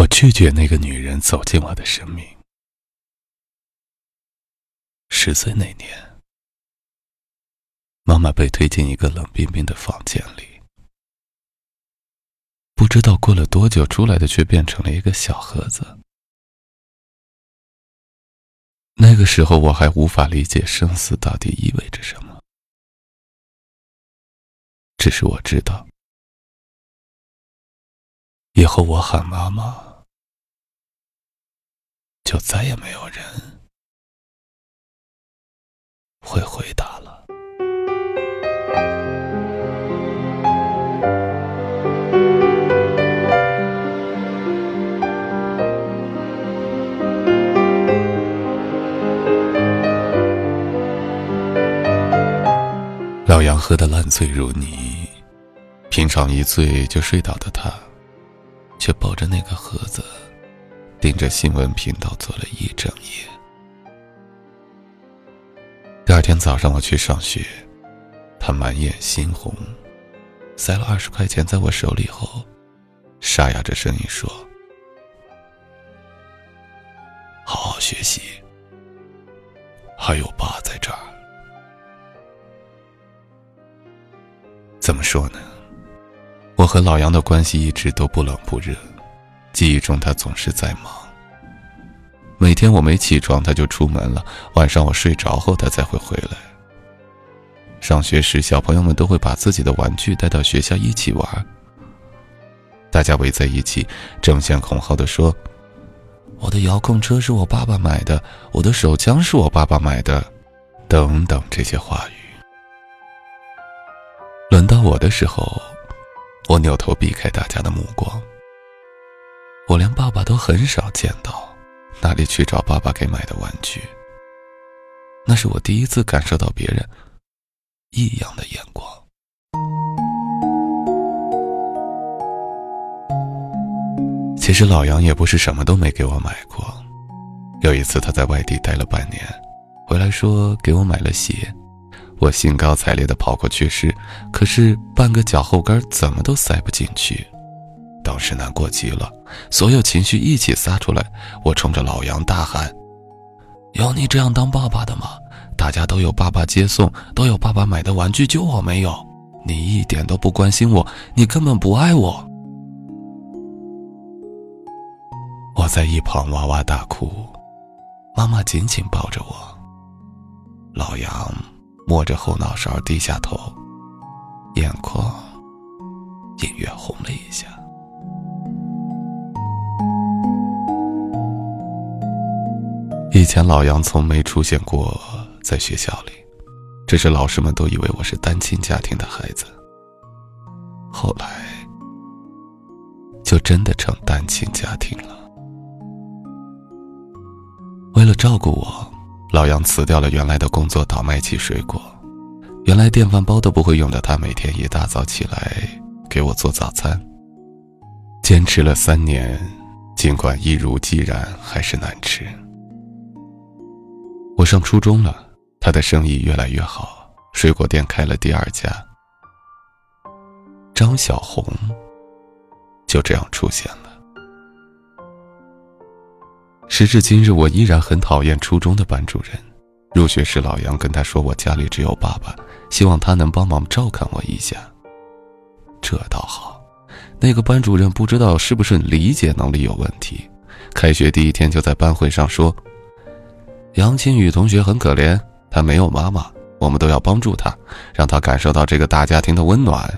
我拒绝那个女人走进我的生命。十岁那年，妈妈被推进一个冷冰冰的房间里，不知道过了多久，出来的却变成了一个小盒子。那个时候，我还无法理解生死到底意味着什么，只是我知道。以后我喊妈妈，就再也没有人会回答了。老杨喝得烂醉如泥，平常一醉就睡倒的他。却抱着那个盒子，盯着新闻频道坐了一整夜。第二天早上我去上学，他满眼猩红，塞了二十块钱在我手里后，沙哑着声音说：“好好学习，还有爸在这儿。”怎么说呢？我和老杨的关系一直都不冷不热，记忆中他总是在忙。每天我没起床他就出门了，晚上我睡着后他才会回来。上学时，小朋友们都会把自己的玩具带到学校一起玩。大家围在一起，争先恐后的说：“我的遥控车是我爸爸买的，我的手枪是我爸爸买的，等等这些话语。”轮到我的时候。我扭头避开大家的目光。我连爸爸都很少见到，哪里去找爸爸给买的玩具？那是我第一次感受到别人异样的眼光。其实老杨也不是什么都没给我买过。有一次他在外地待了半年，回来说给我买了鞋。我兴高采烈地跑过去试，可是半个脚后跟怎么都塞不进去。当时难过极了，所有情绪一起撒出来。我冲着老杨大喊：“有你这样当爸爸的吗？大家都有爸爸接送，都有爸爸买的玩具，就我没有。你一点都不关心我，你根本不爱我。”我在一旁哇哇大哭，妈妈紧紧抱着我。老杨。摸着后脑勺，低下头，眼眶隐约红了一下。以前老杨从没出现过在学校里，只是老师们都以为我是单亲家庭的孩子。后来，就真的成单亲家庭了。为了照顾我。老杨辞掉了原来的工作，倒卖起水果。原来电饭煲都不会用的他，每天一大早起来给我做早餐。坚持了三年，尽管一如既然，还是难吃。我上初中了，他的生意越来越好，水果店开了第二家。张小红就这样出现了。时至今日，我依然很讨厌初中的班主任。入学时，老杨跟他说：“我家里只有爸爸，希望他能帮忙照看我一下。”这倒好，那个班主任不知道是不是理解能力有问题，开学第一天就在班会上说：“杨清宇同学很可怜，他没有妈妈，我们都要帮助他，让他感受到这个大家庭的温暖。”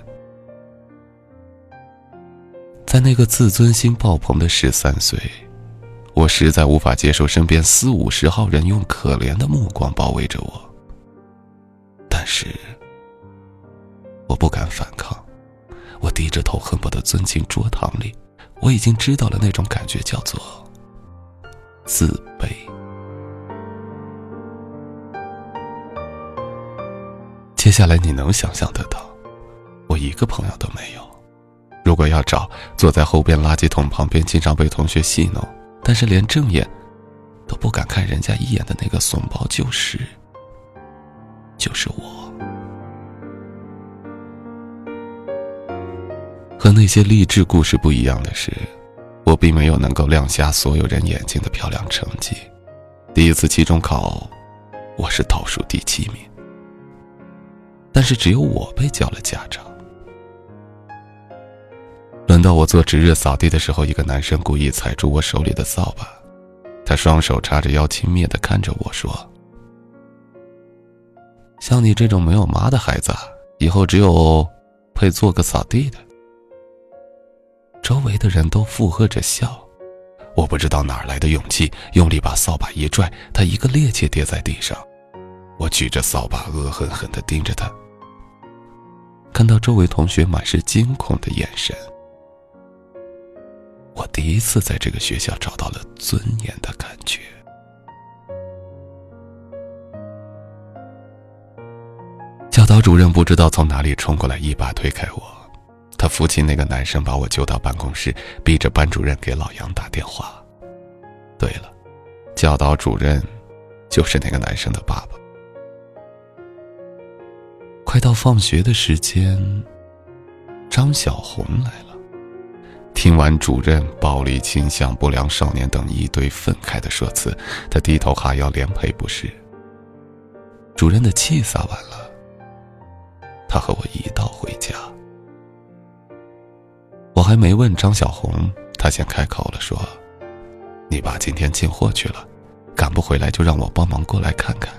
在那个自尊心爆棚的十三岁。我实在无法接受身边四五十号人用可怜的目光包围着我，但是我不敢反抗，我低着头，恨不得钻进桌堂里。我已经知道了那种感觉，叫做自卑。接下来你能想象得到，我一个朋友都没有。如果要找，坐在后边垃圾桶旁边，经常被同学戏弄。但是连正眼都不敢看人家一眼的那个怂包，就是就是我。和那些励志故事不一样的是，我并没有能够亮瞎所有人眼睛的漂亮成绩。第一次期中考，我是倒数第七名。但是只有我被叫了家长。轮到我做值日扫地的时候，一个男生故意踩住我手里的扫把，他双手叉着腰，轻蔑的看着我说：“像你这种没有妈的孩子，以后只有配做个扫地的。”周围的人都附和着笑，我不知道哪来的勇气，用力把扫把一拽，他一个趔趄跌在地上。我举着扫把，恶狠狠地盯着他。看到周围同学满是惊恐的眼神，我第一次在这个学校找到了尊严的感觉。教导主任不知道从哪里冲过来，一把推开我。他扶起那个男生，把我揪到办公室，逼着班主任给老杨打电话。对了，教导主任就是那个男生的爸爸。快到放学的时间，张小红来了。听完主任暴力倾向、不良少年等一堆愤慨的说辞，他低头哈腰，连赔不是。主任的气撒完了，他和我一道回家。我还没问张小红，他先开口了，说：“你爸今天进货去了，赶不回来就让我帮忙过来看看。”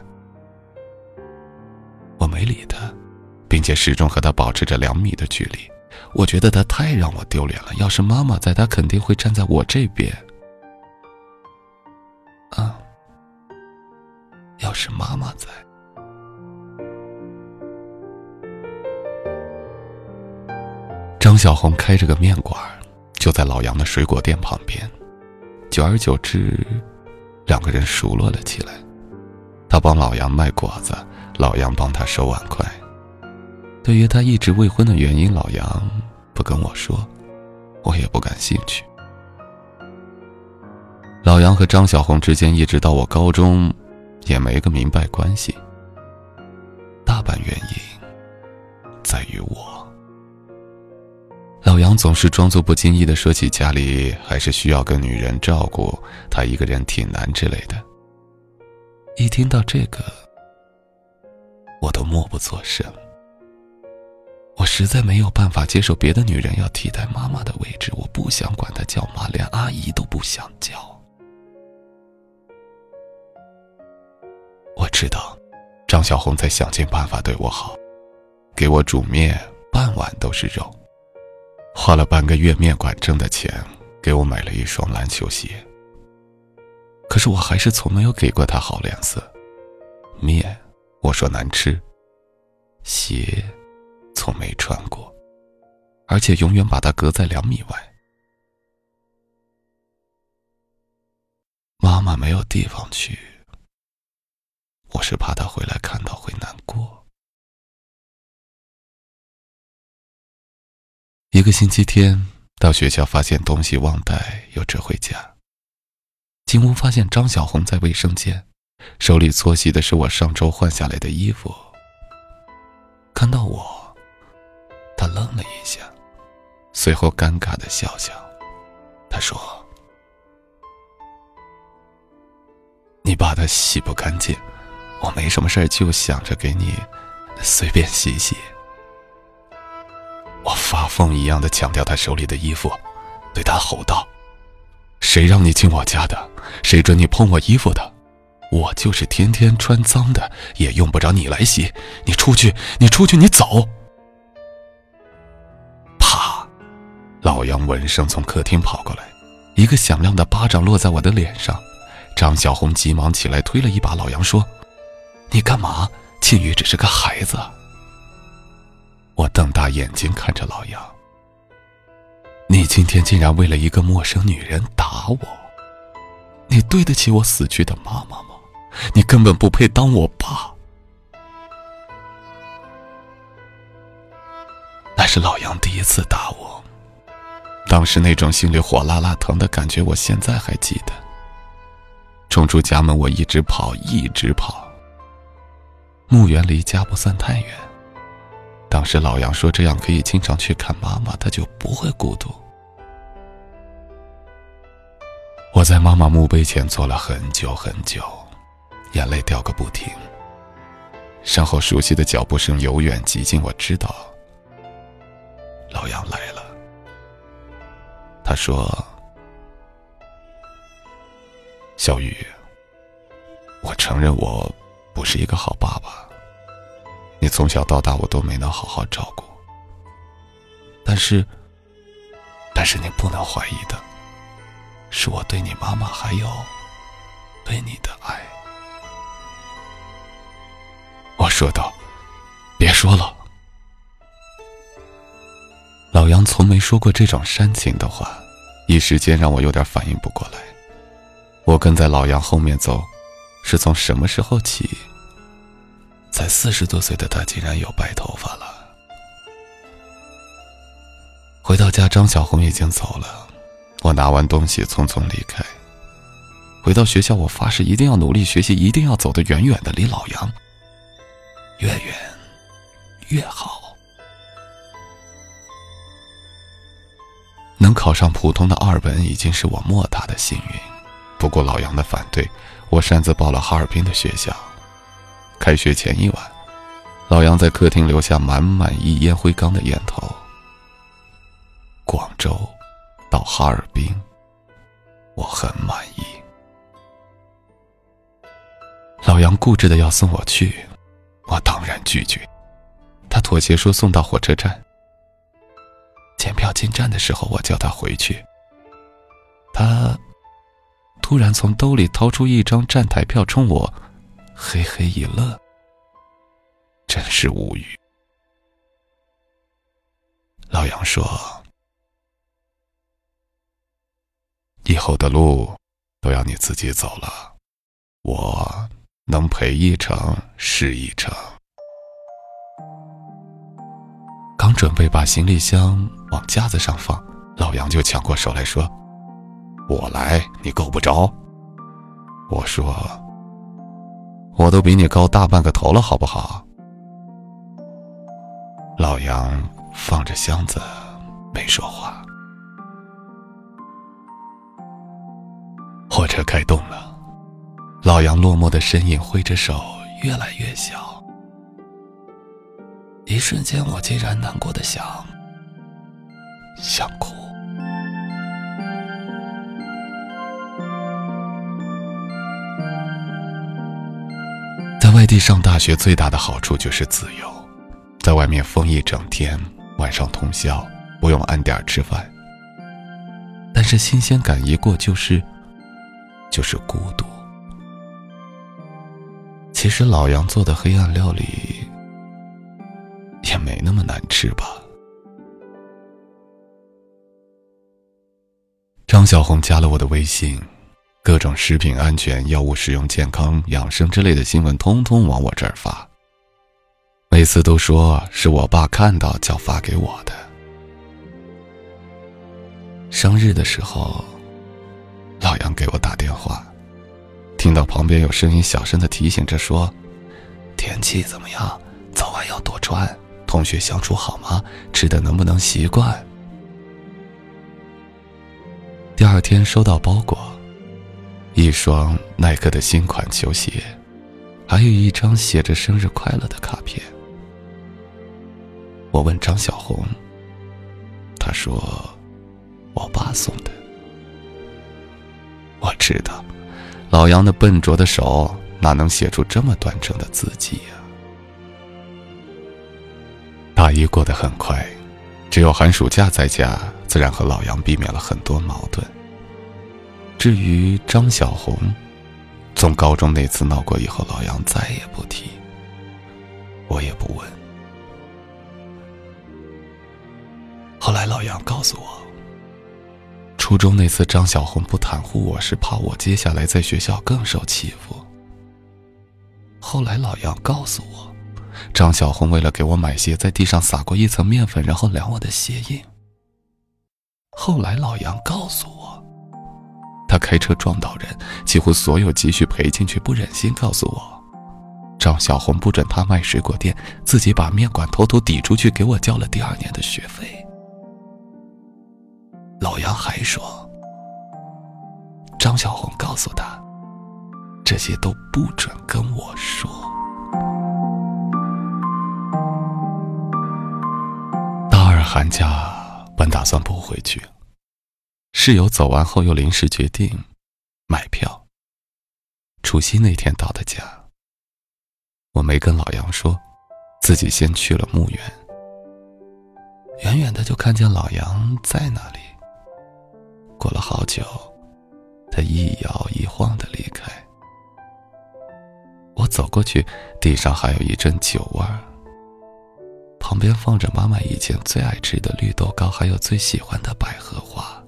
并且始终和他保持着两米的距离。我觉得他太让我丢脸了。要是妈妈在，他肯定会站在我这边。啊，要是妈妈在。张小红开着个面馆，就在老杨的水果店旁边。久而久之，两个人熟络了起来。他帮老杨卖果子，老杨帮他收碗筷。对于他一直未婚的原因，老杨不跟我说，我也不感兴趣。老杨和张小红之间，一直到我高中，也没个明白关系。大半原因在于我。老杨总是装作不经意的说起家里还是需要个女人照顾，他一个人挺难之类的。一听到这个，我都默不作声。我实在没有办法接受别的女人要替代妈妈的位置，我不想管她叫妈，连阿姨都不想叫。我知道，张小红在想尽办法对我好，给我煮面，半碗都是肉。花了半个月面馆挣的钱，给我买了一双篮球鞋。可是我还是从没有给过她好脸色。面，我说难吃；鞋，从没穿过，而且永远把它隔在两米外。妈妈没有地方去，我是怕她回来看到会难过。一个星期天到学校，发现东西忘带，又折回家。进屋发现张小红在卫生间，手里搓洗的是我上周换下来的衣服。看到我，他愣了一下，随后尴尬的笑笑。他说：“你把它洗不干净，我没什么事就想着给你随便洗洗。”我发疯一样的抢掉他手里的衣服，对他吼道：“谁让你进我家的？谁准你碰我衣服的？我就是天天穿脏的，也用不着你来洗。你出去，你出去，你走！”老杨闻声从客厅跑过来，一个响亮的巴掌落在我的脸上。张小红急忙起来推了一把老杨，说：“你干嘛？庆宇只是个孩子。”我瞪大眼睛看着老杨，你今天竟然为了一个陌生女人打我，你对得起我死去的妈妈吗？你根本不配当我爸。那是老杨第一次打我，当时那种心里火辣辣疼的感觉，我现在还记得。冲出家门，我一直跑，一直跑。墓园离家不算太远。当时老杨说这样可以经常去看妈妈，他就不会孤独。我在妈妈墓碑前坐了很久很久，眼泪掉个不停。身后熟悉的脚步声由远及近，我知道老杨来了。他说：“小雨，我承认我不是一个好爸爸，你从小到大我都没能好好照顾。但是，但是你不能怀疑的。”是我对你妈妈还有对你的爱。我说道：“别说了。”老杨从没说过这种煽情的话，一时间让我有点反应不过来。我跟在老杨后面走，是从什么时候起？才四十多岁的他竟然有白头发了。回到家，张小红已经走了。我拿完东西，匆匆离开。回到学校，我发誓一定要努力学习，一定要走得远远的，离老杨越远越好。能考上普通的二本已经是我莫大的幸运。不过老杨的反对，我擅自报了哈尔滨的学校。开学前一晚，老杨在客厅留下满满一烟灰缸的烟头。广州。到哈尔滨，我很满意。老杨固执的要送我去，我当然拒绝。他妥协说送到火车站。检票进站的时候，我叫他回去。他突然从兜里掏出一张站台票，冲我嘿嘿一乐，真是无语。老杨说。以后的路都要你自己走了，我能陪一程是一程。准备把行李箱往架子上放，老杨就抢过手来说：“我来，你够不着。”我说：“我都比你高大半个头了，好不好？”老杨放着箱子，没说话。火车开动了，老杨落寞的身影挥着手越来越小。一瞬间，我竟然难过的想想哭。在外地上大学最大的好处就是自由，在外面疯一整天，晚上通宵，不用按点吃饭。但是新鲜感一过就是。就是孤独。其实老杨做的黑暗料理没那么难吃吧？张小红加了我的微信，各种食品安全、药物使用、健康养生之类的新闻，通通往我这儿发。每次都说是我爸看到叫发给我的。生日的时候。老杨给我打电话，听到旁边有声音，小声的提醒着说：“天气怎么样？早晚要多穿。同学相处好吗？吃的能不能习惯？”第二天收到包裹，一双耐克的新款球鞋，还有一张写着“生日快乐”的卡片。我问张小红，她说：“我爸送的。”我知道，老杨那笨拙的手哪能写出这么端正的字迹呀？一过得很快，只有寒暑假在家，自然和老杨避免了很多矛盾。至于张小红，从高中那次闹过以后，老杨再也不提，我也不问。后来老杨告诉我。初中那次，张小红不袒护我，是怕我接下来在学校更受欺负。后来老杨告诉我，张小红为了给我买鞋，在地上撒过一层面粉，然后量我的鞋印。后来老杨告诉我，他开车撞到人，几乎所有积蓄赔进去，不忍心告诉我，张小红不准他卖水果店，自己把面馆偷偷抵出去，给我交了第二年的学费。老杨还说：“张小红告诉他，这些都不准跟我说。寒假本打算不回去，室友走完后又临时决定买票。除夕那天到的家，我没跟老杨说，自己先去了墓园。远远的就看见老杨在那里。过了好久，他一摇一晃的离开。我走过去，地上还有一阵酒味儿。旁边放着妈妈以前最爱吃的绿豆糕，还有最喜欢的百合花。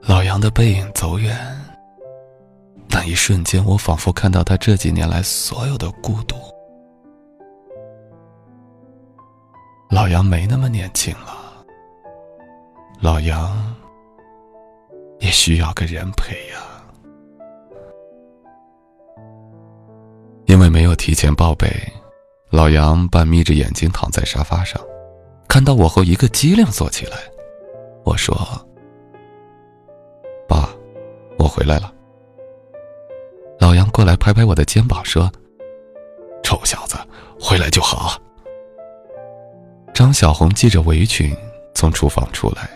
老杨的背影走远，那一瞬间，我仿佛看到他这几年来所有的孤独。老杨没那么年轻了。老杨也需要个人陪呀。因为没有提前报备，老杨半眯着眼睛躺在沙发上，看到我后一个机灵坐起来。我说：“爸，我回来了。”老杨过来拍拍我的肩膀说：“臭小子，回来就好。”张小红系着围裙从厨房出来。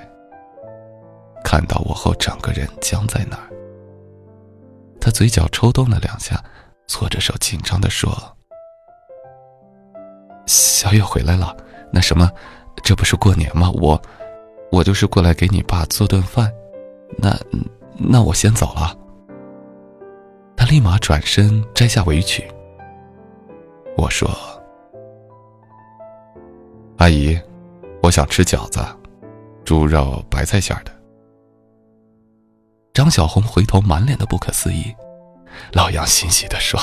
看到我后，整个人僵在那儿。他嘴角抽动了两下，搓着手，紧张的说：“小雨回来了，那什么，这不是过年吗？我，我就是过来给你爸做顿饭。那，那我先走了。”他立马转身摘下围裙。我说：“阿姨，我想吃饺子，猪肉白菜馅的。”张小红回头，满脸的不可思议。老杨欣喜地说：“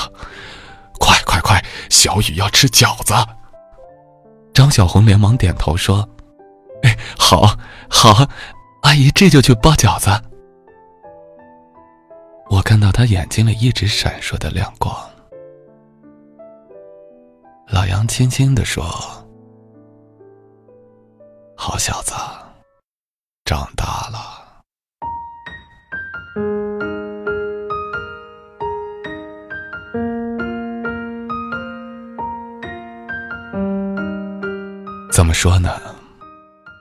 快快快，小雨要吃饺子。”张小红连忙点头说：“哎，好，好，阿姨这就去包饺子。”我看到他眼睛里一直闪烁的亮光。老杨轻轻地说：“好小子，说呢？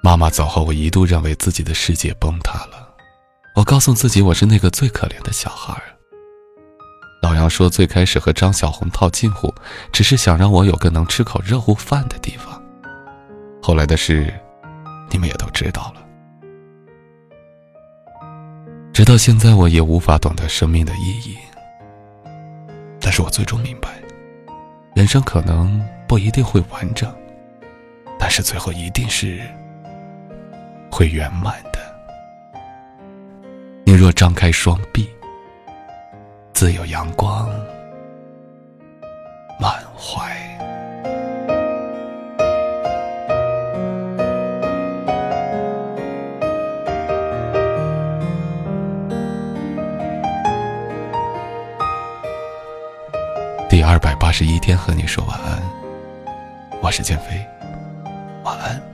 妈妈走后，我一度认为自己的世界崩塌了。我告诉自己，我是那个最可怜的小孩。老杨说，最开始和张小红套近乎，只是想让我有个能吃口热乎饭的地方。后来的事，你们也都知道了。直到现在，我也无法懂得生命的意义。但是我最终明白，人生可能不一定会完整。但是最后一定是会圆满的。你若张开双臂，自有阳光满怀。第二百八十一天和你说晚安，我是建飞。晚安。